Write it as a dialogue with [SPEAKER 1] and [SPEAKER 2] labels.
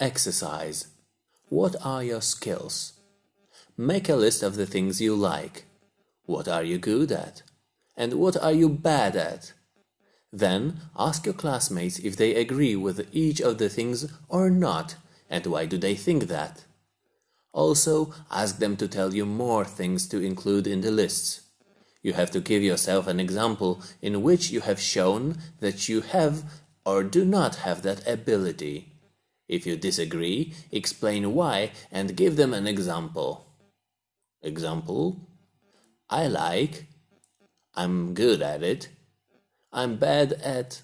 [SPEAKER 1] Exercise. What are your skills? Make a list of the things you like. What are you good at? And what are you bad at? Then ask your classmates if they agree with each of the things or not, and why do they think that. Also, ask them to tell you more things to include in the lists. You have to give yourself an example in which you have shown that you have or do not have that ability. If you disagree, explain why and give them an example. Example I like, I'm good at it, I'm bad at